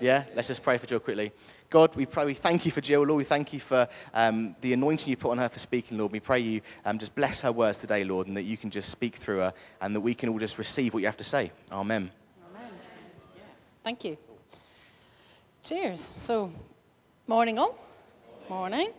Yeah, let's just pray for Gill quickly. God, we pray, we thank you for Gill, Lord. We thank you for um, the anointing you put on her for speaking, Lord. We pray you um, just bless her words today, Lord, and that you can just speak through her and that we can all just receive what you have to say. Amen. Amen. Thank you. Cheers. So, morning all. Morning.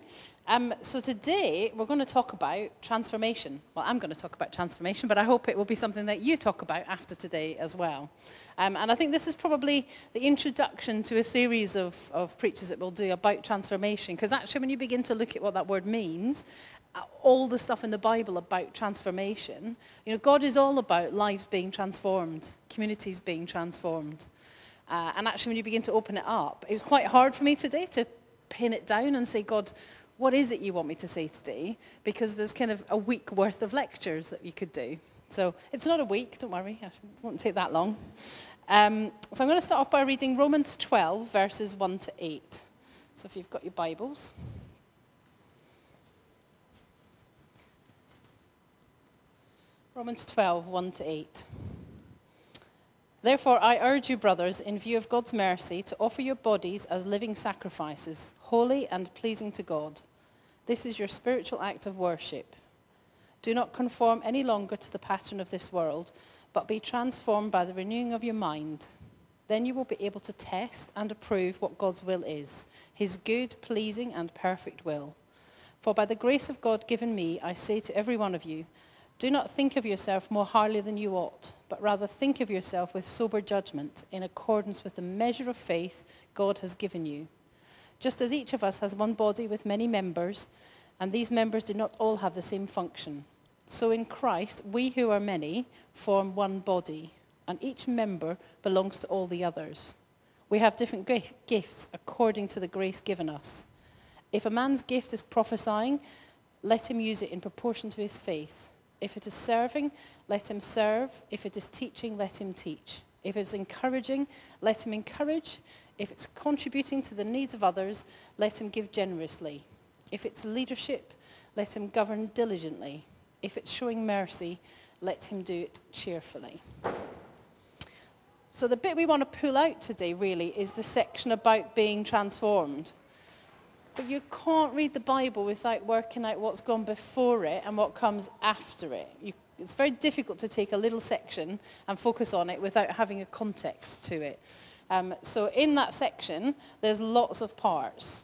Um, so today we're going to talk about transformation. Well, I'm going to talk about transformation, but I hope it will be something that you talk about after today as well. Um, and I think this is probably the introduction to a series of, of preachers that we'll do about transformation. Because actually, when you begin to look at what that word means, uh, all the stuff in the Bible about transformation, you know, God is all about lives being transformed, communities being transformed. Uh, and actually, when you begin to open it up, it was quite hard for me today to pin it down and say, God, what is it you want me to say today? Because there's kind of a week worth of lectures that you could do. So it's not a week, don't worry, it won't take that long. Um, so I'm going to start off by reading Romans 12, verses 1 to 8. So if you've got your Bibles. Romans 12, 1 to 8. Therefore, I urge you, brothers, in view of God's mercy, to offer your bodies as living sacrifices, holy and pleasing to God. This is your spiritual act of worship. Do not conform any longer to the pattern of this world, but be transformed by the renewing of your mind. Then you will be able to test and approve what God's will is, his good, pleasing, and perfect will. For by the grace of God given me, I say to every one of you, do not think of yourself more highly than you ought, but rather think of yourself with sober judgment, in accordance with the measure of faith God has given you. Just as each of us has one body with many members, and these members do not all have the same function, so in Christ, we who are many form one body, and each member belongs to all the others. We have different gifts according to the grace given us. If a man's gift is prophesying, let him use it in proportion to his faith. If it is serving, let him serve. If it is teaching, let him teach. If it's encouraging, let him encourage. If it's contributing to the needs of others, let him give generously. If it's leadership, let him govern diligently. If it's showing mercy, let him do it cheerfully. So, the bit we want to pull out today really is the section about being transformed. But you can't read the Bible without working out what's gone before it and what comes after it. You, it's very difficult to take a little section and focus on it without having a context to it. Um, so in that section, there's lots of parts.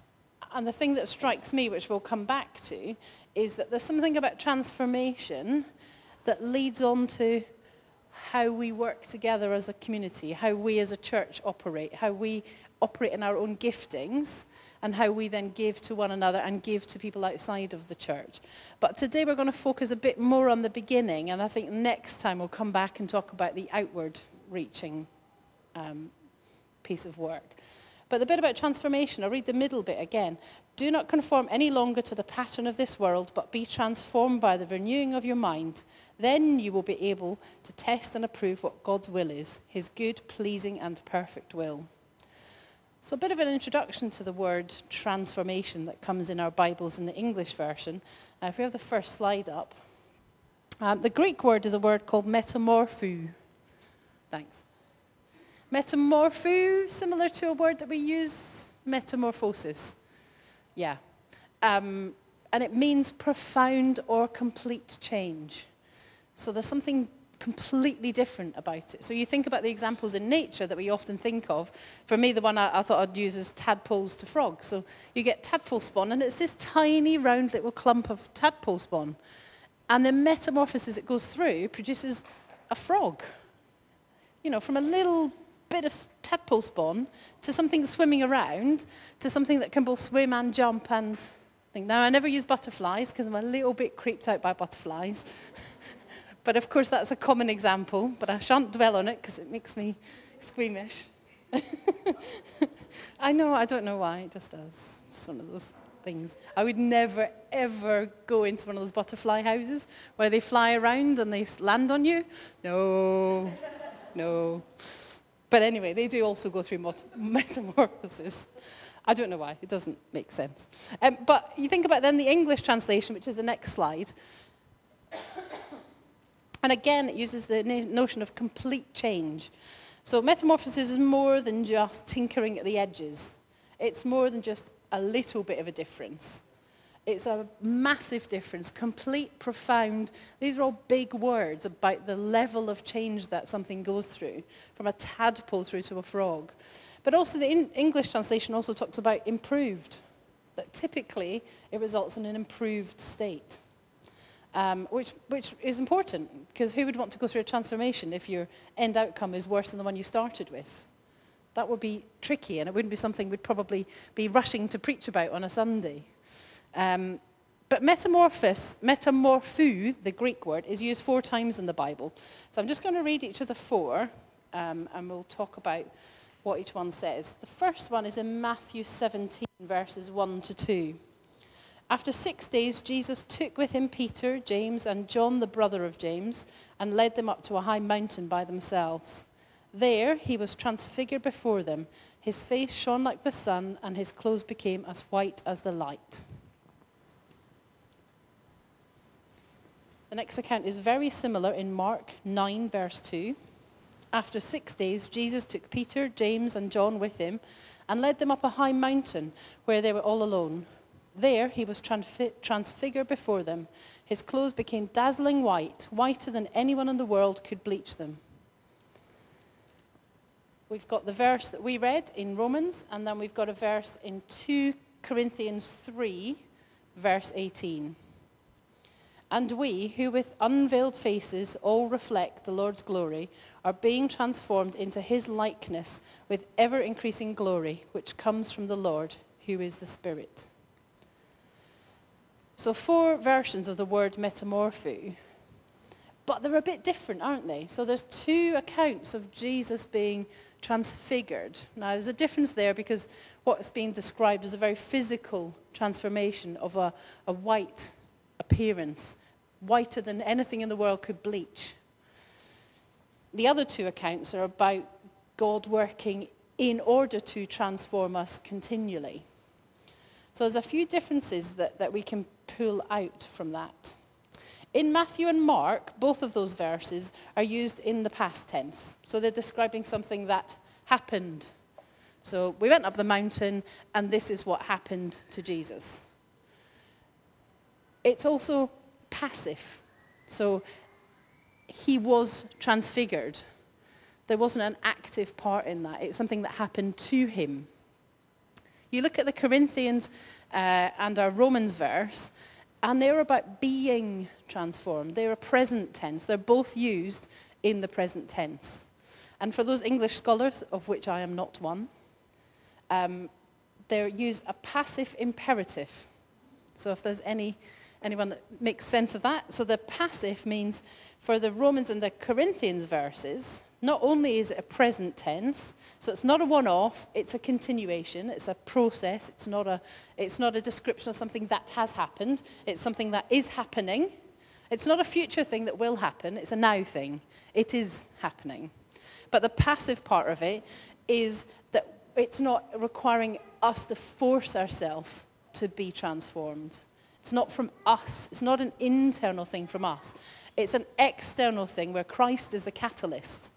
And the thing that strikes me, which we'll come back to, is that there's something about transformation that leads on to how we work together as a community, how we as a church operate, how we operate in our own giftings, and how we then give to one another and give to people outside of the church. But today we're going to focus a bit more on the beginning, and I think next time we'll come back and talk about the outward reaching um, piece of work. But the bit about transformation, I'll read the middle bit again. Do not conform any longer to the pattern of this world, but be transformed by the renewing of your mind. Then you will be able to test and approve what God's will is, his good, pleasing, and perfect will. So, a bit of an introduction to the word transformation that comes in our Bibles in the English version. Uh, if we have the first slide up, um, the Greek word is a word called metamorpho. Thanks. Metamorpho, similar to a word that we use, metamorphosis. Yeah. Um, and it means profound or complete change. So there's something completely different about it. So you think about the examples in nature that we often think of. For me, the one I, I, thought I'd use is tadpoles to frogs. So you get tadpole spawn, and it's this tiny, round little clump of tadpole spawn. And the metamorphosis it goes through produces a frog. You know, from a little bit of tadpole spawn to something swimming around to something that can both swim and jump and think. Now, I never use butterflies because I'm a little bit creeped out by butterflies. But of course, that's a common example, but I shan't dwell on it because it makes me squeamish. I know, I don't know why, it just does. It's one of those things. I would never, ever go into one of those butterfly houses where they fly around and they land on you. No, no. But anyway, they do also go through metamorphosis. I don't know why, it doesn't make sense. Um, but you think about then the English translation, which is the next slide. And again, it uses the notion of complete change. So metamorphosis is more than just tinkering at the edges. It's more than just a little bit of a difference. It's a massive difference, complete, profound. These are all big words about the level of change that something goes through, from a tadpole through to a frog. But also, the English translation also talks about improved, that typically it results in an improved state, um, which, which is important, because who would want to go through a transformation if your end outcome is worse than the one you started with? That would be tricky, and it wouldn't be something we'd probably be rushing to preach about on a Sunday. Um, but metamorphos, metamorphu, the Greek word, is used four times in the Bible. So I'm just going to read each of the four, um, and we'll talk about what each one says. The first one is in Matthew 17, verses 1 to 2. After six days, Jesus took with him Peter, James, and John, the brother of James, and led them up to a high mountain by themselves. There he was transfigured before them. His face shone like the sun, and his clothes became as white as the light. The next account is very similar in Mark 9, verse 2. After six days, Jesus took Peter, James, and John with him and led them up a high mountain where they were all alone. There he was transfigured before them. His clothes became dazzling white, whiter than anyone in the world could bleach them. We've got the verse that we read in Romans, and then we've got a verse in 2 Corinthians 3, verse 18. And we, who with unveiled faces all reflect the Lord's glory, are being transformed into his likeness with ever increasing glory, which comes from the Lord, who is the Spirit. So, four versions of the word metamorpho, but they're a bit different, aren't they? So, there's two accounts of Jesus being transfigured. Now, there's a difference there because what's being described is a very physical transformation of a, a white appearance whiter than anything in the world could bleach. The other two accounts are about God working in order to transform us continually. So there's a few differences that, that we can pull out from that. In Matthew and Mark, both of those verses are used in the past tense. So they're describing something that happened. So we went up the mountain, and this is what happened to Jesus. It's also passive. So he was transfigured. There wasn't an active part in that. It's something that happened to him. You look at the Corinthians uh, and our Romans verse, and they're about being transformed. They're a present tense. They're both used in the present tense. And for those English scholars, of which I am not one, um, they use a passive imperative. So if there's any Anyone that makes sense of that? So the passive means for the Romans and the Corinthians verses, not only is it a present tense, so it's not a one off, it's a continuation, it's a process, it's not a, it's not a description of something that has happened, it's something that is happening. It's not a future thing that will happen, it's a now thing. It is happening. But the passive part of it is that it's not requiring us to force ourselves to be transformed. It's not from us, it's not an internal thing from us. It's an external thing where Christ is the catalyst.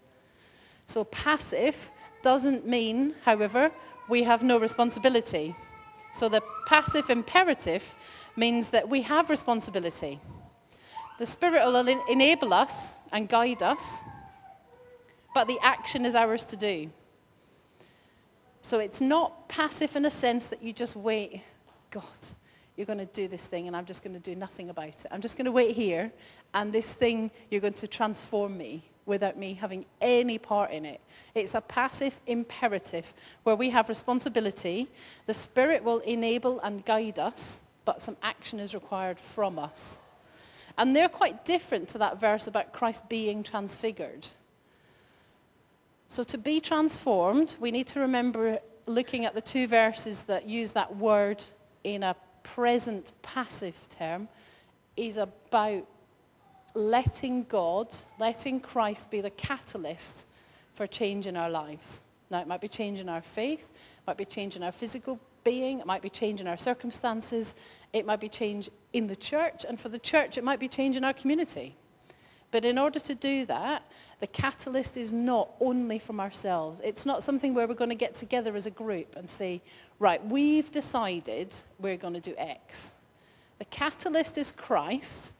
So passive doesn't mean, however, we have no responsibility. So the passive imperative means that we have responsibility. The Spirit will enable us and guide us, but the action is ours to do. So it's not passive in a sense that you just wait, God, you're going to do this thing and I'm just going to do nothing about it. I'm just going to wait here and this thing, you're going to transform me without me having any part in it. It's a passive imperative where we have responsibility. The Spirit will enable and guide us, but some action is required from us. And they're quite different to that verse about Christ being transfigured. So, to be transformed, we need to remember looking at the two verses that use that word in a present passive term is about letting God, letting Christ be the catalyst for change in our lives. Now, it might be change in our faith, it might be change in our physical being, it might be change in our circumstances, it might be change in the church, and for the church, it might be change in our community. But in order to do that, the catalyst is not only from ourselves. It's not something where we're going to get together as a group and say, right, we've decided we're going to do X. The catalyst is Christ,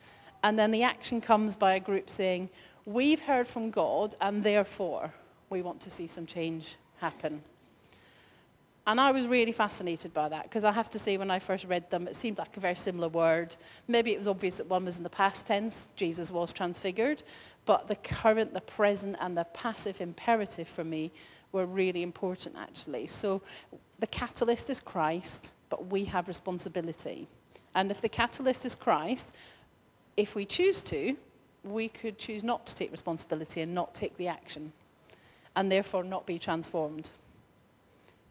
and then the action comes by a group saying, we've heard from God, and therefore we want to see some change happen. And I was really fascinated by that because I have to say, when I first read them, it seemed like a very similar word. Maybe it was obvious that one was in the past tense, Jesus was transfigured, but the current, the present, and the passive imperative for me were really important actually. So the catalyst is Christ, but we have responsibility. And if the catalyst is Christ, if we choose to, we could choose not to take responsibility and not take the action, and therefore not be transformed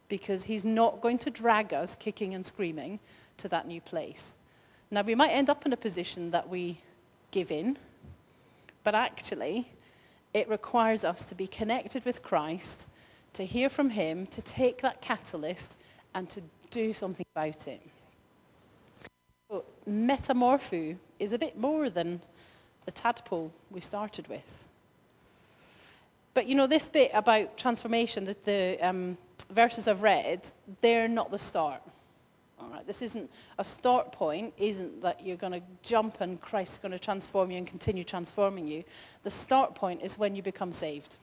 because he's not going to drag us kicking and screaming to that new place. Now, we might end up in a position that we give in, but actually, it requires us to be connected with Christ, to hear from him, to take that catalyst, and to do something about it. Metamorpho is a bit more than the tadpole we started with. But you know, this bit about transformation, that the, um, verses I've read, they're not the start. All right, this isn't a start point, isn't that you're going to jump and Christ's going to transform you and continue transforming you. The start point is when you become saved.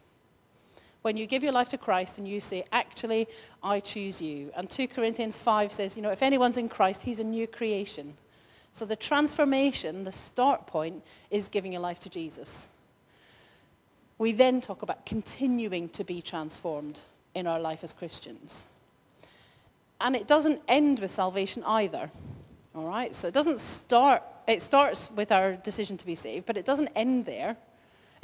When you give your life to Christ and you say, Actually, I choose you. And 2 Corinthians 5 says, You know, if anyone's in Christ, he's a new creation. So the transformation, the start point, is giving your life to Jesus. We then talk about continuing to be transformed in our life as Christians. And it doesn't end with salvation either. All right? So it doesn't start, it starts with our decision to be saved, but it doesn't end there.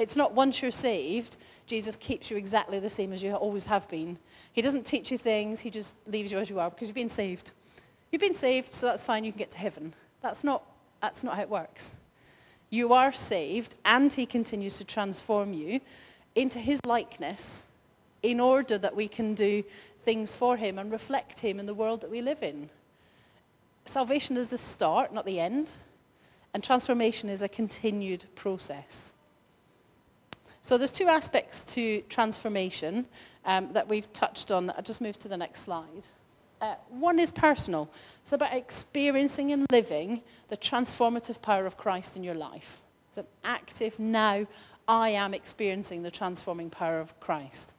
It's not once you're saved, Jesus keeps you exactly the same as you always have been. He doesn't teach you things, He just leaves you as you are because you've been saved. You've been saved, so that's fine, you can get to heaven. That's not, that's not how it works. You are saved, and He continues to transform you into His likeness in order that we can do things for Him and reflect Him in the world that we live in. Salvation is the start, not the end, and transformation is a continued process. So there's two aspects to transformation um, that we've touched on. I'll just move to the next slide. Uh, one is personal. It's about experiencing and living the transformative power of Christ in your life. It's an active now, I am experiencing the transforming power of Christ.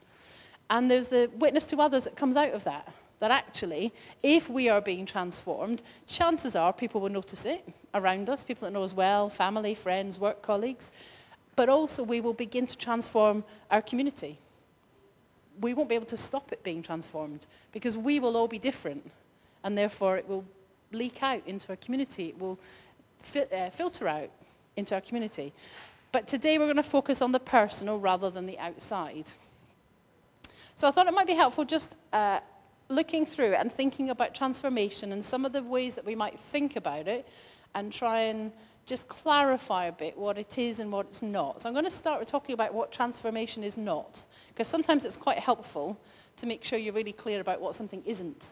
And there's the witness to others that comes out of that. That actually, if we are being transformed, chances are people will notice it around us, people that know us well, family, friends, work colleagues. But also, we will begin to transform our community. We won't be able to stop it being transformed because we will all be different. And therefore, it will leak out into our community, it will fi- uh, filter out into our community. But today, we're going to focus on the personal rather than the outside. So I thought it might be helpful just uh, looking through and thinking about transformation and some of the ways that we might think about it and try and just clarify a bit what it is and what it's not. So I'm going to start with talking about what transformation is not, because sometimes it's quite helpful to make sure you're really clear about what something isn't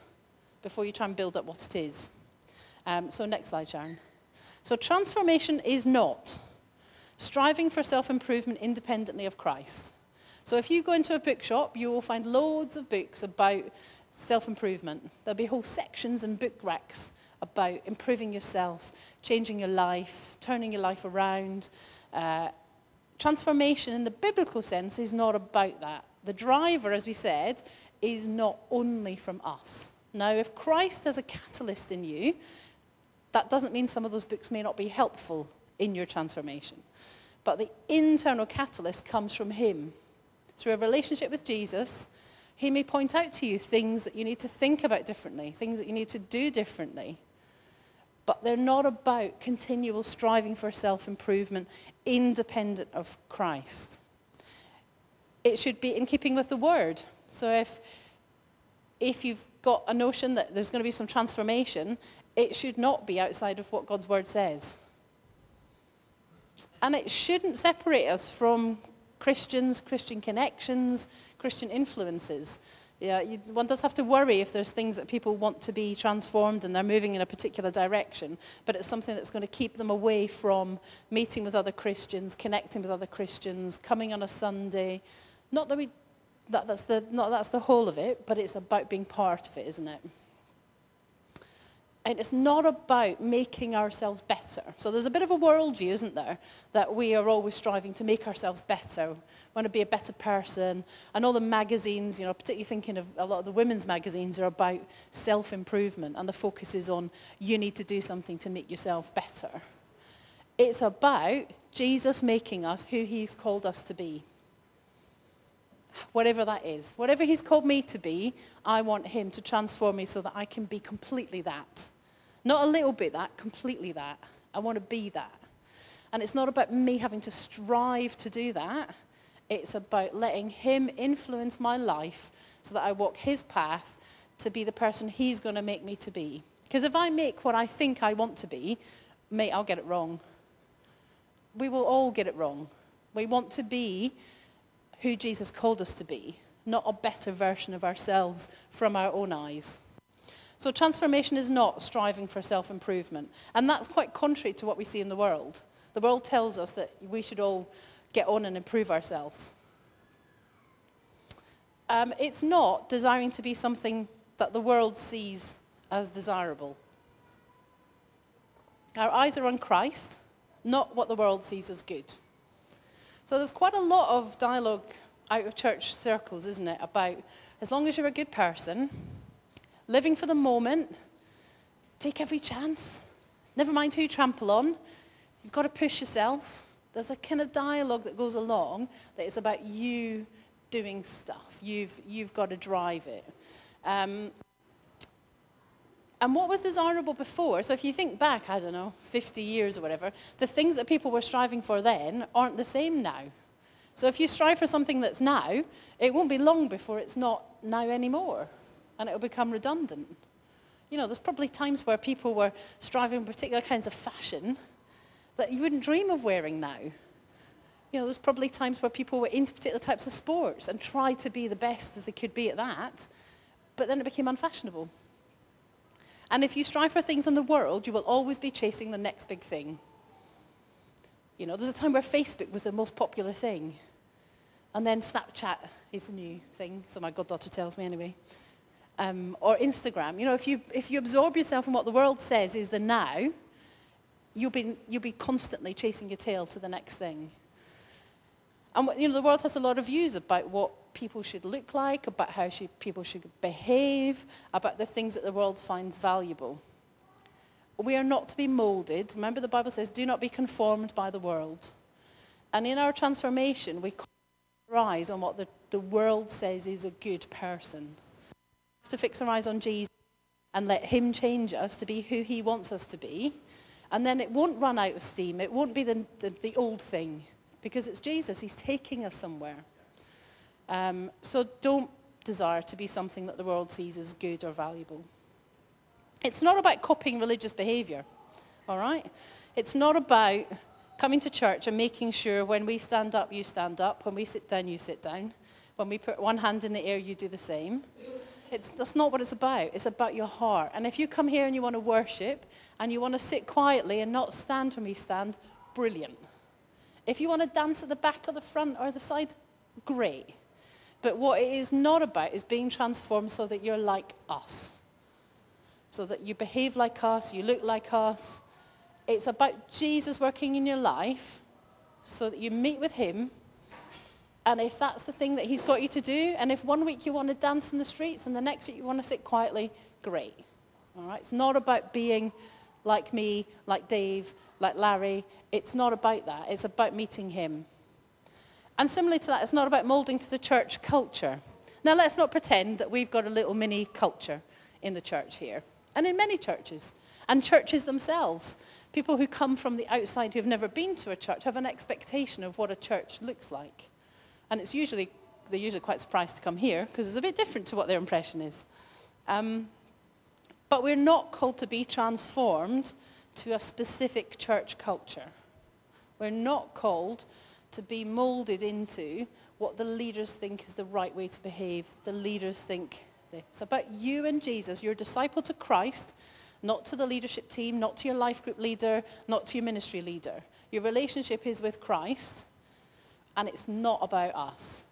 before you try and build up what it is. Um, so next slide, Sharon. So transformation is not striving for self-improvement independently of Christ. So if you go into a bookshop, you will find loads of books about self-improvement. There'll be whole sections and book racks about improving yourself, changing your life, turning your life around. Uh, transformation in the biblical sense is not about that. The driver, as we said, is not only from us. Now, if Christ has a catalyst in you, that doesn't mean some of those books may not be helpful in your transformation. But the internal catalyst comes from Him through a relationship with Jesus, he may point out to you things that you need to think about differently, things that you need to do differently. But they're not about continual striving for self improvement independent of Christ. It should be in keeping with the word. So if, if you've got a notion that there's going to be some transformation, it should not be outside of what God's word says. And it shouldn't separate us from Christians, Christian connections, Christian influences. Yeah, you, one does have to worry if there's things that people want to be transformed and they're moving in a particular direction, but it's something that's going to keep them away from meeting with other Christians, connecting with other Christians, coming on a Sunday. Not that we, that, that's the, not that's the whole of it, but it's about being part of it, isn't it? And it's not about making ourselves better. So there's a bit of a worldview, isn't there, that we are always striving to make ourselves better, want to be a better person. And all the magazines, you know, particularly thinking of a lot of the women's magazines are about self-improvement and the focus is on you need to do something to make yourself better. It's about Jesus making us who he's called us to be. Whatever that is. Whatever he's called me to be, I want him to transform me so that I can be completely that. Not a little bit that, completely that. I want to be that. And it's not about me having to strive to do that. It's about letting him influence my life so that I walk his path to be the person he's going to make me to be. Because if I make what I think I want to be, mate, I'll get it wrong. We will all get it wrong. We want to be who Jesus called us to be, not a better version of ourselves from our own eyes. So transformation is not striving for self-improvement. And that's quite contrary to what we see in the world. The world tells us that we should all get on and improve ourselves. Um, it's not desiring to be something that the world sees as desirable. Our eyes are on Christ, not what the world sees as good. So there's quite a lot of dialogue out of church circles, isn't it, about as long as you're a good person, living for the moment, take every chance. Never mind who you trample on. You've got to push yourself. There's a kind of dialogue that goes along that is about you doing stuff. You've, you've got to drive it. Um, and what was desirable before, so if you think back, I don't know, 50 years or whatever, the things that people were striving for then aren't the same now. So if you strive for something that's now, it won't be long before it's not now anymore and it'll become redundant. You know, there's probably times where people were striving for particular kinds of fashion that you wouldn't dream of wearing now. You know, there's probably times where people were into particular types of sports and tried to be the best as they could be at that, but then it became unfashionable. And if you strive for things in the world, you will always be chasing the next big thing. You know, there's a time where Facebook was the most popular thing. And then Snapchat is the new thing, so my goddaughter tells me anyway um, or Instagram. You know, if you, if you absorb yourself in what the world says is the now, you'll be, you'll be constantly chasing your tail to the next thing. And you know, the world has a lot of views about what people should look like, about how people should behave, about the things that the world finds valuable. We are not to be molded. Remember, the Bible says, do not be conformed by the world. And in our transformation, we rise on what the, the world says is a good person to fix our eyes on Jesus and let him change us to be who he wants us to be. And then it won't run out of steam. It won't be the, the, the old thing because it's Jesus. He's taking us somewhere. Um, so don't desire to be something that the world sees as good or valuable. It's not about copying religious behavior, all right? It's not about coming to church and making sure when we stand up, you stand up. When we sit down, you sit down. When we put one hand in the air, you do the same. It's, that's not what it's about. It's about your heart. And if you come here and you want to worship and you want to sit quietly and not stand when we stand, brilliant. If you want to dance at the back or the front or the side, great. But what it is not about is being transformed so that you're like us. So that you behave like us, you look like us. It's about Jesus working in your life so that you meet with him and if that's the thing that he's got you to do, and if one week you want to dance in the streets and the next week you want to sit quietly, great. All right? It's not about being like me, like Dave, like Larry. It's not about that. It's about meeting him. And similarly to that, it's not about molding to the church culture. Now, let's not pretend that we've got a little mini culture in the church here, and in many churches, and churches themselves. People who come from the outside who've never been to a church have an expectation of what a church looks like. And it's usually, they're usually quite surprised to come here because it's a bit different to what their impression is. Um, but we're not called to be transformed to a specific church culture. We're not called to be molded into what the leaders think is the right way to behave. The leaders think it's about you and Jesus. You're a disciple to Christ, not to the leadership team, not to your life group leader, not to your ministry leader. Your relationship is with Christ, and it's not about us.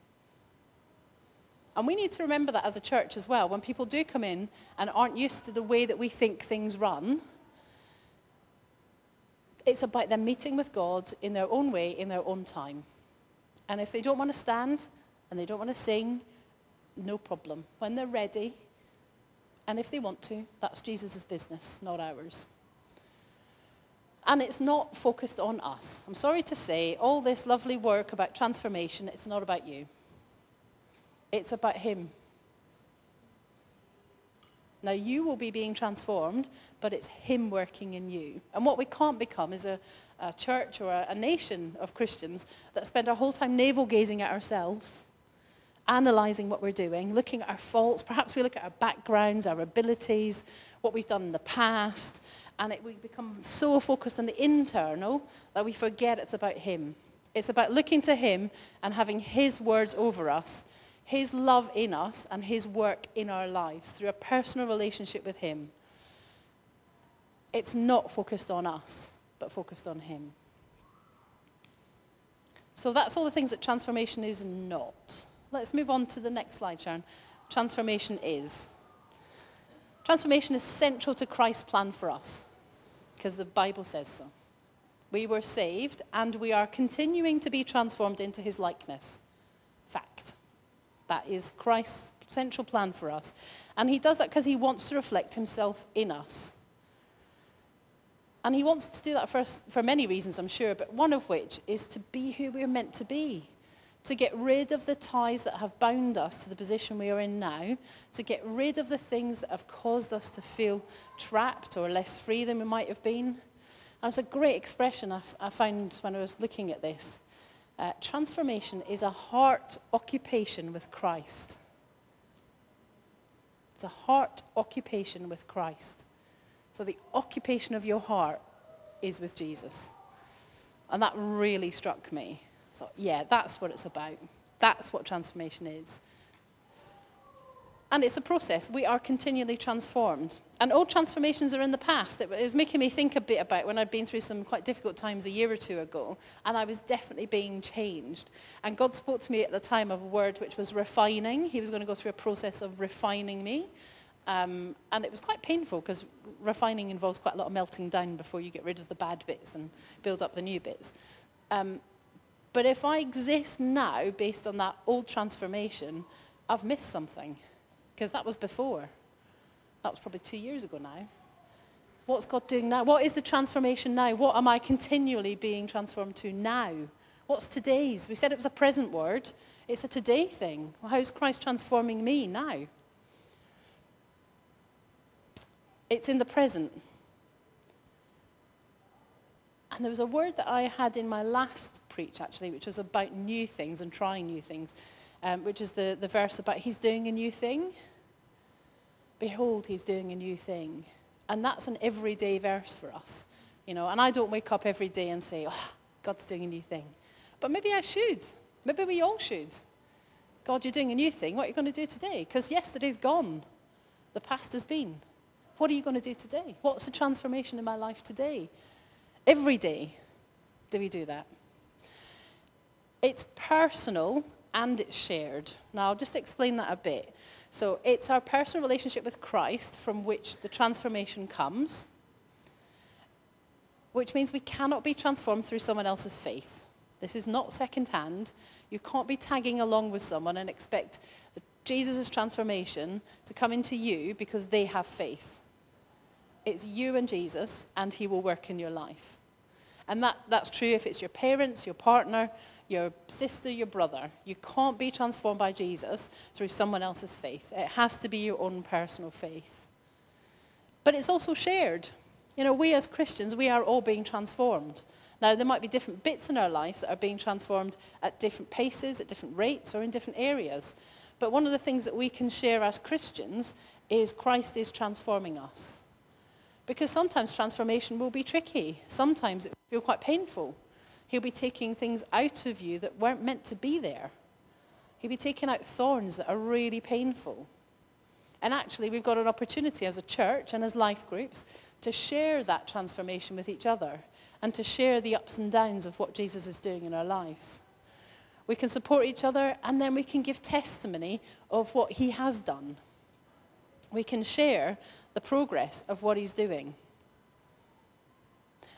And we need to remember that as a church as well. When people do come in and aren't used to the way that we think things run, it's about them meeting with God in their own way, in their own time. And if they don't want to stand and they don't want to sing, no problem. When they're ready, and if they want to, that's Jesus' business, not ours. And it's not focused on us. I'm sorry to say, all this lovely work about transformation, it's not about you. It's about Him. Now, you will be being transformed, but it's Him working in you. And what we can't become is a, a church or a, a nation of Christians that spend our whole time navel gazing at ourselves, analyzing what we're doing, looking at our faults. Perhaps we look at our backgrounds, our abilities, what we've done in the past, and it, we become so focused on the internal that we forget it's about Him. It's about looking to Him and having His words over us his love in us and His work in our lives through a personal relationship with Him. It's not focused on us, but focused on Him. So that's all the things that transformation is not. Let's move on to the next slide, Sharon. Transformation is. Transformation is central to Christ's plan for us because the Bible says so. We were saved and we are continuing to be transformed into his likeness. Fact. That is Christ's central plan for us. And he does that because he wants to reflect himself in us. And he wants to do that for, us, for many reasons, I'm sure, but one of which is to be who we're meant to be. To get rid of the ties that have bound us to the position we are in now, to get rid of the things that have caused us to feel trapped or less free than we might have been. And it's a great expression I, I found when I was looking at this. Uh, transformation is a heart occupation with Christ. It's a heart occupation with Christ. So the occupation of your heart is with Jesus. And that really struck me. So, yeah, that's what it's about. That's what transformation is. And it's a process. We are continually transformed. And old transformations are in the past. It was making me think a bit about when I'd been through some quite difficult times a year or two ago, and I was definitely being changed. And God spoke to me at the time of a word which was refining. He was going to go through a process of refining me. Um, and it was quite painful because refining involves quite a lot of melting down before you get rid of the bad bits and build up the new bits. Um, but if I exist now based on that old transformation, I've missed something because that was before. That was probably two years ago now. What's God doing now? What is the transformation now? What am I continually being transformed to now? What's today's? We said it was a present word. It's a today thing. Well, how's Christ transforming me now? It's in the present. And there was a word that I had in my last actually, which was about new things and trying new things, um, which is the, the verse about He's doing a new thing. Behold, he's doing a new thing. And that's an everyday verse for us. You know, and I don't wake up every day and say, oh, God's doing a new thing. But maybe I should. Maybe we all should. God, you're doing a new thing. What are you going to do today? Because yesterday's gone. The past has been. What are you going to do today? What's the transformation in my life today? Every day, do we do that? It's personal and it's shared. Now, I'll just explain that a bit. So it's our personal relationship with Christ from which the transformation comes, which means we cannot be transformed through someone else's faith. This is not secondhand. You can't be tagging along with someone and expect Jesus' transformation to come into you because they have faith. It's you and Jesus, and he will work in your life. And that, that's true if it's your parents, your partner, your sister, your brother. You can't be transformed by Jesus through someone else's faith. It has to be your own personal faith. But it's also shared. You know, we as Christians, we are all being transformed. Now, there might be different bits in our lives that are being transformed at different paces, at different rates, or in different areas. But one of the things that we can share as Christians is Christ is transforming us. Because sometimes transformation will be tricky. Sometimes it will feel quite painful. He'll be taking things out of you that weren't meant to be there. He'll be taking out thorns that are really painful. And actually, we've got an opportunity as a church and as life groups to share that transformation with each other and to share the ups and downs of what Jesus is doing in our lives. We can support each other and then we can give testimony of what he has done. We can share the progress of what he's doing.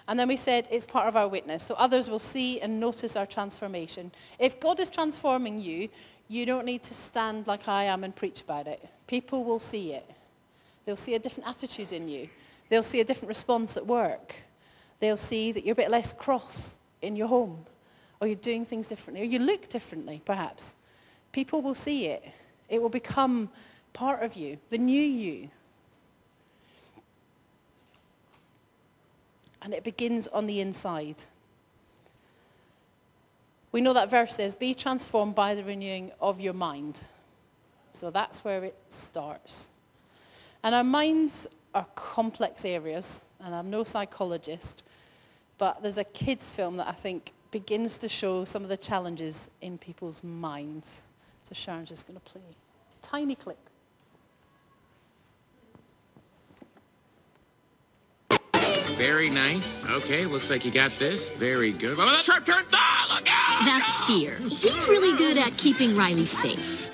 And then we said it's part of our witness, so others will see and notice our transformation. If God is transforming you, you don't need to stand like I am and preach about it. People will see it. They'll see a different attitude in you, they'll see a different response at work, they'll see that you're a bit less cross in your home, or you're doing things differently, or you look differently, perhaps. People will see it. It will become part of you, the new you. And it begins on the inside. We know that verse says, Be transformed by the renewing of your mind. So that's where it starts. And our minds are complex areas, and I'm no psychologist, but there's a kids' film that I think begins to show some of the challenges in people's minds. So Sharon's just going to play a tiny clip. Very nice. Okay, looks like you got this. Very good. Oh, that's sharp turn. Ah, look out! That's fear. He's really good at keeping Riley safe.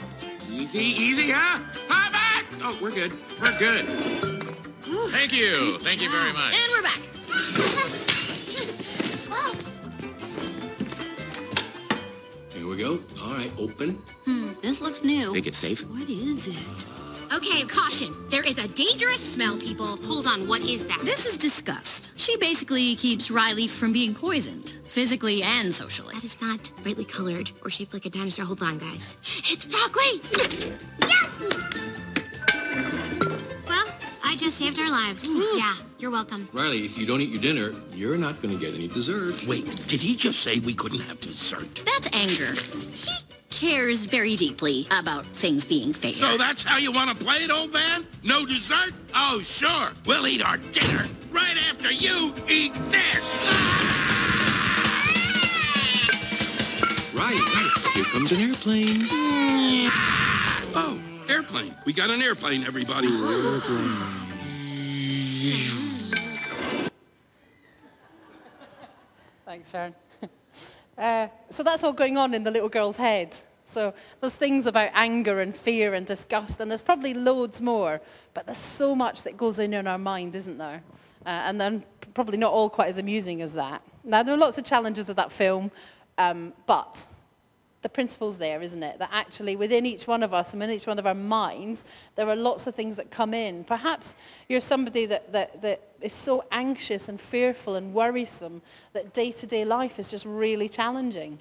Easy, easy, huh? How back? Oh, we're good. We're good. Thank you. Thank you very much. And we're back. Here we go. All right, open. Hmm, this looks new. Think it's safe? What is it? Okay, caution. There is a dangerous smell, people. Hold on, what is that? This is disgust. She basically keeps Riley from being poisoned, physically and socially. That is not brightly colored or shaped like a dinosaur. Hold on, guys. It's broccoli! Yucky! Well, I just saved our lives. Yeah, you're welcome. Riley, if you don't eat your dinner, you're not going to get any dessert. Wait, did he just say we couldn't have dessert? That's anger. He cares very deeply about things being fair. So that's how you want to play it, old man? No dessert? Oh, sure. We'll eat our dinner right after you eat this. Ah! Right, Riley, here comes an airplane. Ah! Oh, airplane. We got an airplane, everybody. Thanks, Sharon. Uh, so that's all going on in the little girl's head. So there's things about anger and fear and disgust, and there's probably loads more, but there's so much that goes in in our mind, isn't there? Uh, and then probably not all quite as amusing as that. Now, there are lots of challenges with that film, um, but the principle's there, isn't it? That actually within each one of us and within each one of our minds, there are lots of things that come in. Perhaps you're somebody that, that, that is so anxious and fearful and worrisome that day to day life is just really challenging.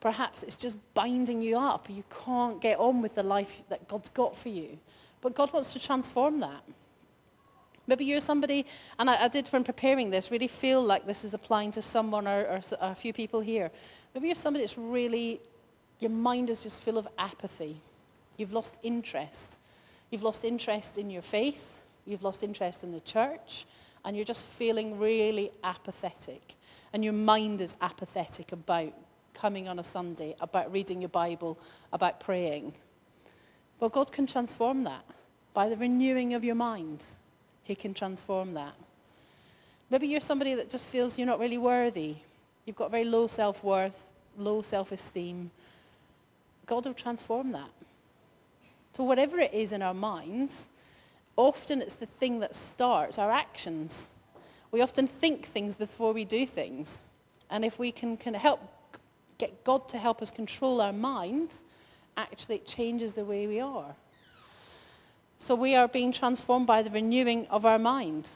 Perhaps it's just binding you up. You can't get on with the life that God's got for you. But God wants to transform that. Maybe you're somebody, and I, I did when preparing this, really feel like this is applying to someone or, or a few people here. Maybe you're somebody that's really your mind is just full of apathy. You've lost interest. You've lost interest in your faith. You've lost interest in the church. And you're just feeling really apathetic. And your mind is apathetic about coming on a Sunday, about reading your Bible, about praying. Well, God can transform that. By the renewing of your mind, He can transform that. Maybe you're somebody that just feels you're not really worthy. You've got very low self worth, low self esteem. God will transform that. So, whatever it is in our minds, often it's the thing that starts our actions. We often think things before we do things. And if we can, can help get God to help us control our mind, actually it changes the way we are. So we are being transformed by the renewing of our mind.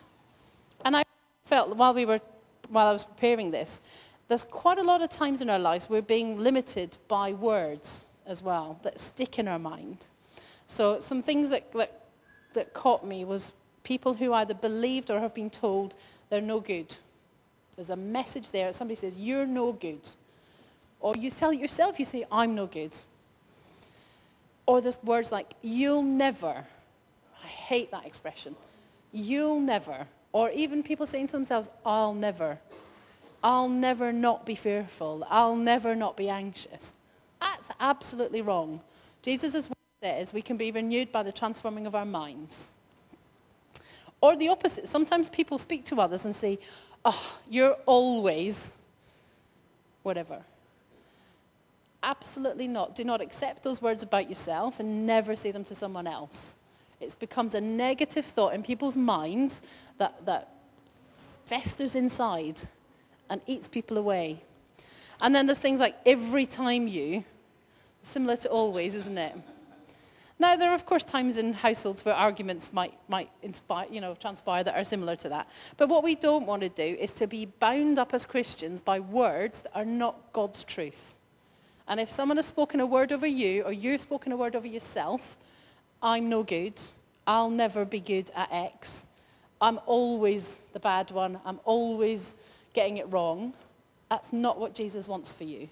And I felt while we were while I was preparing this, there's quite a lot of times in our lives we're being limited by words as well that stick in our mind. So, some things that, that, that caught me was people who either believed or have been told they're no good. There's a message there. Somebody says, You're no good. Or you tell yourself, you say, I'm no good. Or there's words like, You'll never. I hate that expression. You'll never. Or even people saying to themselves, I'll never. I'll never not be fearful. I'll never not be anxious. That's absolutely wrong. Jesus' word says we can be renewed by the transforming of our minds. Or the opposite. Sometimes people speak to others and say, Oh, you're always whatever. Absolutely not. Do not accept those words about yourself and never say them to someone else. It becomes a negative thought in people's minds that, that festers inside and eats people away. And then there's things like every time you, similar to always, isn't it? Now, there are, of course, times in households where arguments might, might inspire, you know, transpire that are similar to that. But what we don't want to do is to be bound up as Christians by words that are not God's truth. And if someone has spoken a word over you, or you've spoken a word over yourself, I'm no good, I'll never be good at X, I'm always the bad one, I'm always getting it wrong, that's not what Jesus wants for you.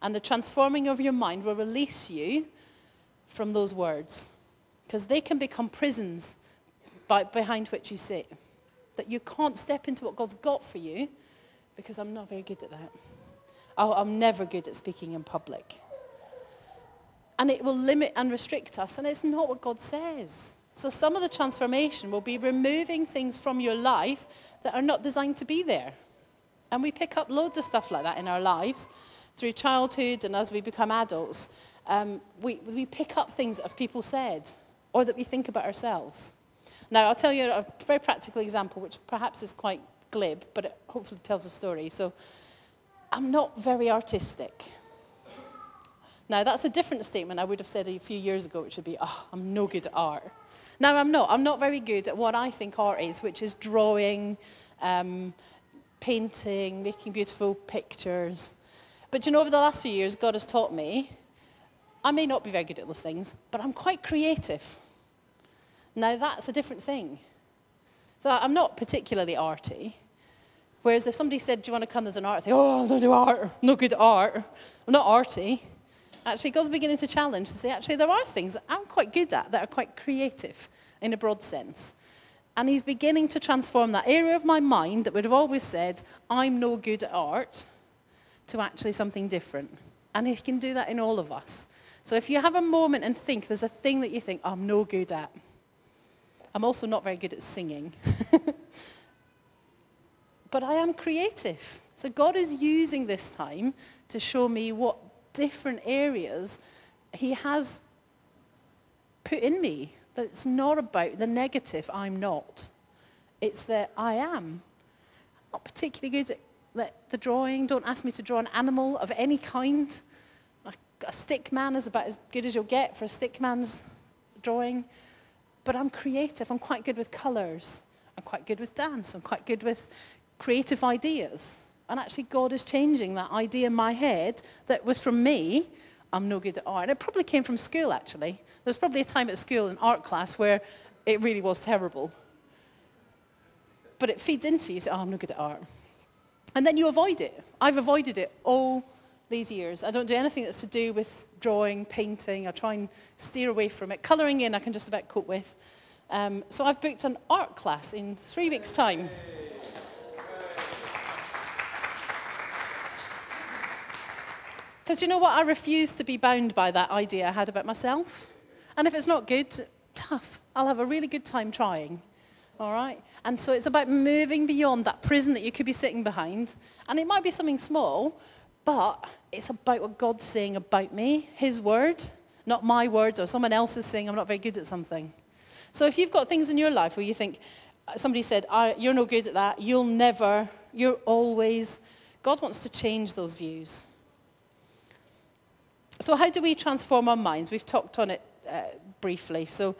And the transforming of your mind will release you from those words because they can become prisons by, behind which you sit. That you can't step into what God's got for you because I'm not very good at that. I'm never good at speaking in public. And it will limit and restrict us, and it's not what God says. So, some of the transformation will be removing things from your life that are not designed to be there. And we pick up loads of stuff like that in our lives through childhood and as we become adults um, we, we pick up things that people said or that we think about ourselves. Now, I'll tell you a very practical example, which perhaps is quite glib, but it hopefully tells a story. So, I'm not very artistic. Now, that's a different statement I would have said a few years ago, which would be, oh, I'm no good at art. Now, I'm not. I'm not very good at what I think art is, which is drawing, um, painting, making beautiful pictures. But you know, over the last few years, God has taught me I may not be very good at those things, but I'm quite creative. Now, that's a different thing. So I'm not particularly arty. Whereas if somebody said, Do you want to come as an art? I think, Oh, I don't do art. I'm not good at art. I'm not arty. Actually, God's beginning to challenge to say, actually, there are things that I'm quite good at that are quite creative in a broad sense. And He's beginning to transform that area of my mind that would have always said, I'm no good at art, to actually something different. And He can do that in all of us. So if you have a moment and think there's a thing that you think, I'm no good at. I'm also not very good at singing. but I am creative. So God is using this time to show me what different areas He has put in me. That it's not about the negative, I'm not. It's that I am. I'm not particularly good at the drawing. Don't ask me to draw an animal of any kind. A stick man is about as good as you'll get for a stick man's drawing. But I'm creative. I'm quite good with colours. I'm quite good with dance. I'm quite good with creative ideas. And actually, God is changing that idea in my head that was from me I'm no good at art. And it probably came from school, actually. There was probably a time at school in art class where it really was terrible. But it feeds into you. Say, oh, I'm no good at art. And then you avoid it. I've avoided it all these years. I don't do anything that's to do with drawing, painting. I try and steer away from it. Colouring in, I can just about cope with. Um, so I've booked an art class in three weeks' time. Because you know what? I refuse to be bound by that idea I had about myself. And if it's not good, tough. I'll have a really good time trying. All right? And so it's about moving beyond that prison that you could be sitting behind. And it might be something small, but it's about what God's saying about me, His word, not my words or someone else's saying I'm not very good at something. So if you've got things in your life where you think, uh, somebody said, you're no good at that, you'll never, you're always, God wants to change those views. So, how do we transform our minds? We've talked on it uh, briefly. So,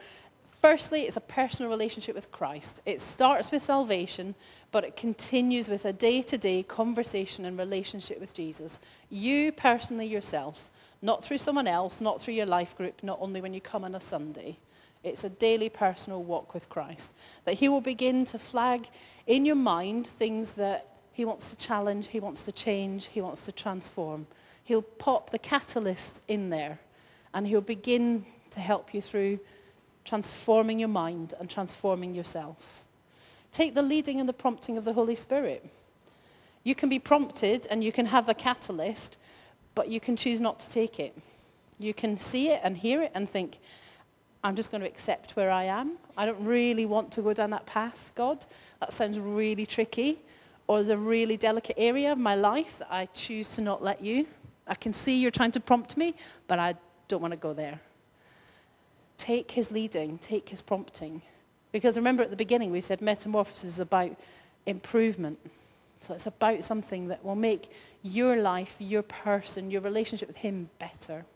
firstly, it's a personal relationship with Christ. It starts with salvation, but it continues with a day to day conversation and relationship with Jesus. You personally, yourself, not through someone else, not through your life group, not only when you come on a Sunday. It's a daily personal walk with Christ. That He will begin to flag in your mind things that He wants to challenge, He wants to change, He wants to transform. He'll pop the catalyst in there and He'll begin to help you through transforming your mind and transforming yourself. Take the leading and the prompting of the Holy Spirit. You can be prompted and you can have a catalyst, but you can choose not to take it. You can see it and hear it and think, I'm just going to accept where I am. I don't really want to go down that path, God. That sounds really tricky. Or there's a really delicate area of my life that I choose to not let you. I can see you're trying to prompt me, but I don't want to go there. Take his leading, take his prompting. Because remember at the beginning we said metamorphosis is about improvement. So it's about something that will make your life, your person, your relationship with him better.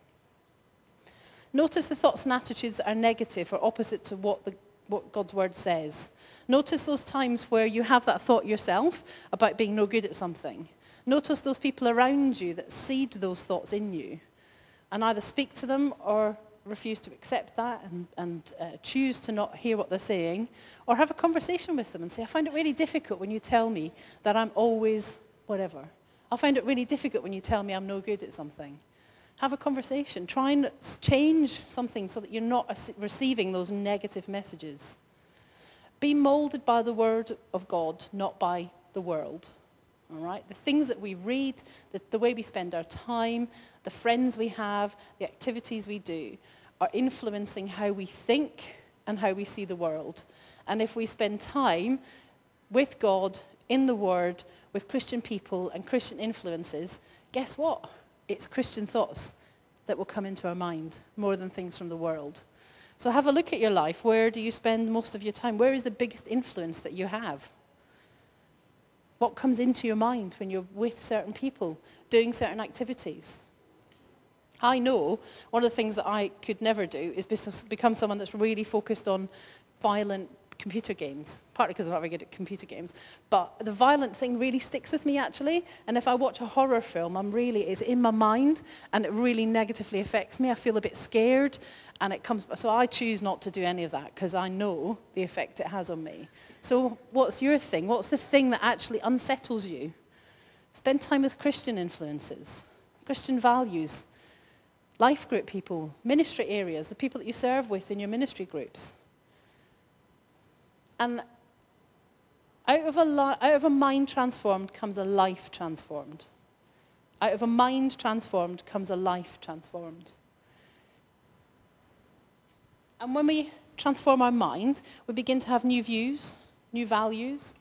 Notice the thoughts and attitudes that are negative or opposite to what, the, what God's word says. Notice those times where you have that thought yourself about being no good at something. Notice those people around you that seed those thoughts in you and either speak to them or refuse to accept that and, and uh, choose to not hear what they're saying, or have a conversation with them and say, I find it really difficult when you tell me that I'm always whatever. I find it really difficult when you tell me I'm no good at something. Have a conversation. Try and change something so that you're not receiving those negative messages. Be molded by the word of God, not by the world. All right? The things that we read, the, the way we spend our time, the friends we have, the activities we do are influencing how we think and how we see the world. And if we spend time with God, in the Word, with Christian people and Christian influences, guess what? It's Christian thoughts that will come into our mind more than things from the world. So have a look at your life. Where do you spend most of your time? Where is the biggest influence that you have? what comes into your mind when you're with certain people doing certain activities. I know one of the things that I could never do is become someone that's really focused on violent computer games, partly because I'm not very good at computer games. But the violent thing really sticks with me, actually. And if I watch a horror film, I'm really, it's in my mind, and it really negatively affects me. I feel a bit scared, and it comes, so I choose not to do any of that because I know the effect it has on me. So what's your thing? What's the thing that actually unsettles you? Spend time with Christian influences, Christian values life group people, ministry areas, the people that you serve with in your ministry groups. And out of a, out of a mind transformed comes a life transformed. Out of a mind transformed comes a life transformed. And when we transform our mind, we begin to have new views, new values,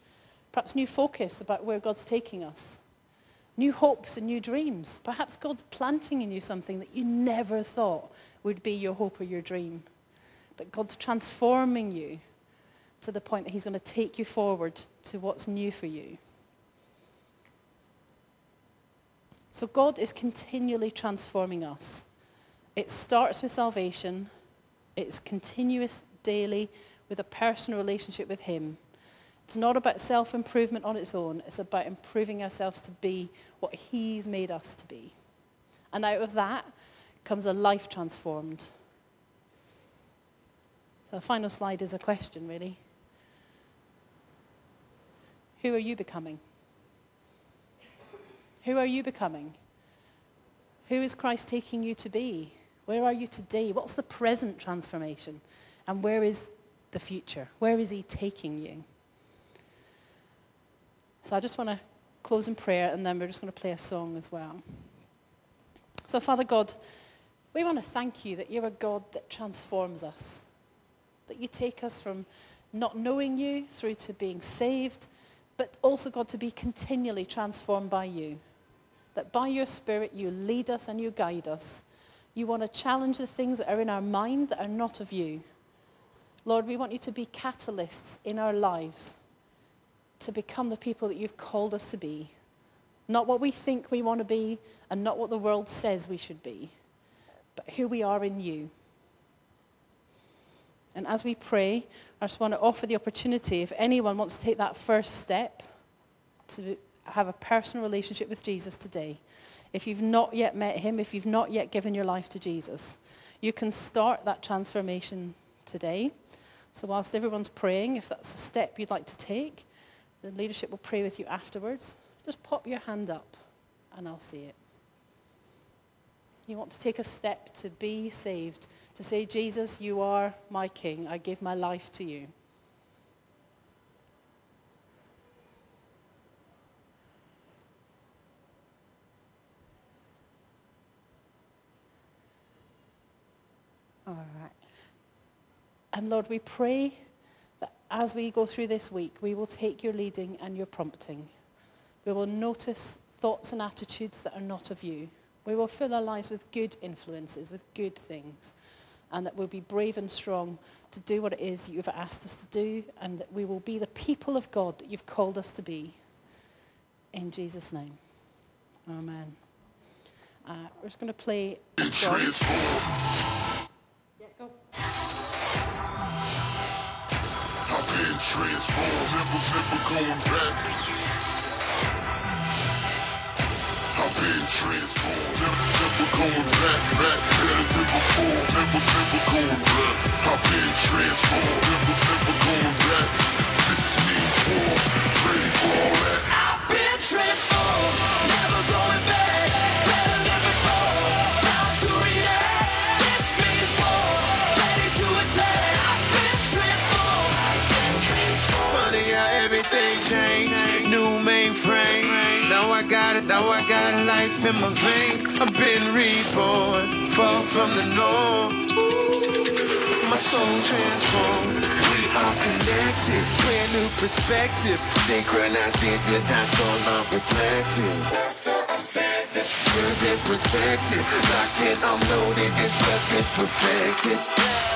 perhaps new focus about where God's taking us new hopes and new dreams. Perhaps God's planting in you something that you never thought would be your hope or your dream. But God's transforming you to the point that He's going to take you forward to what's new for you. So God is continually transforming us. It starts with salvation, it's continuous daily with a personal relationship with Him. It's not about self improvement on its own, it's about improving ourselves to be what He's made us to be. And out of that comes a life transformed. So the final slide is a question, really. Who are you becoming? Who are you becoming? Who is Christ taking you to be? Where are you today? What's the present transformation? And where is the future? Where is He taking you? So I just want to close in prayer and then we're just going to play a song as well. So, Father God, we want to thank you that you're a God that transforms us, that you take us from not knowing you through to being saved, but also, God, to be continually transformed by you. That by your Spirit you lead us and you guide us. You want to challenge the things that are in our mind that are not of you. Lord, we want you to be catalysts in our lives to become the people that you've called us to be. Not what we think we want to be and not what the world says we should be, but who we are in you. And as we pray, I just want to offer the opportunity if anyone wants to take that first step to have a personal relationship with Jesus today. If you've not yet met him, if you've not yet given your life to Jesus, you can start that transformation today. So, whilst everyone's praying, if that's a step you'd like to take, the leadership will pray with you afterwards. Just pop your hand up and I'll see it. You want to take a step to be saved, to say, Jesus, you are my King. I give my life to you. All right. And Lord, we pray that as we go through this week, we will take your leading and your prompting. We will notice thoughts and attitudes that are not of you. We will fill our lives with good influences, with good things, and that we'll be brave and strong to do what it is you've asked us to do, and that we will be the people of God that you've called us to be. In Jesus' name. Amen. Uh, we're just going to play a song. Yeah, go. I've been transformed, never, never going back. Transformed, never, never going back, better than before, never, never back. I've been transformed, never, never back. This means war, ready for all that. I've been transformed, in my veins. I've been reborn, far from the norm. My soul transformed. We are connected, brand new perspective. Synchronized, digitized, soul not reflected. So obsessive, and protected. Locked in, I'm loaded, it's weapons perfected.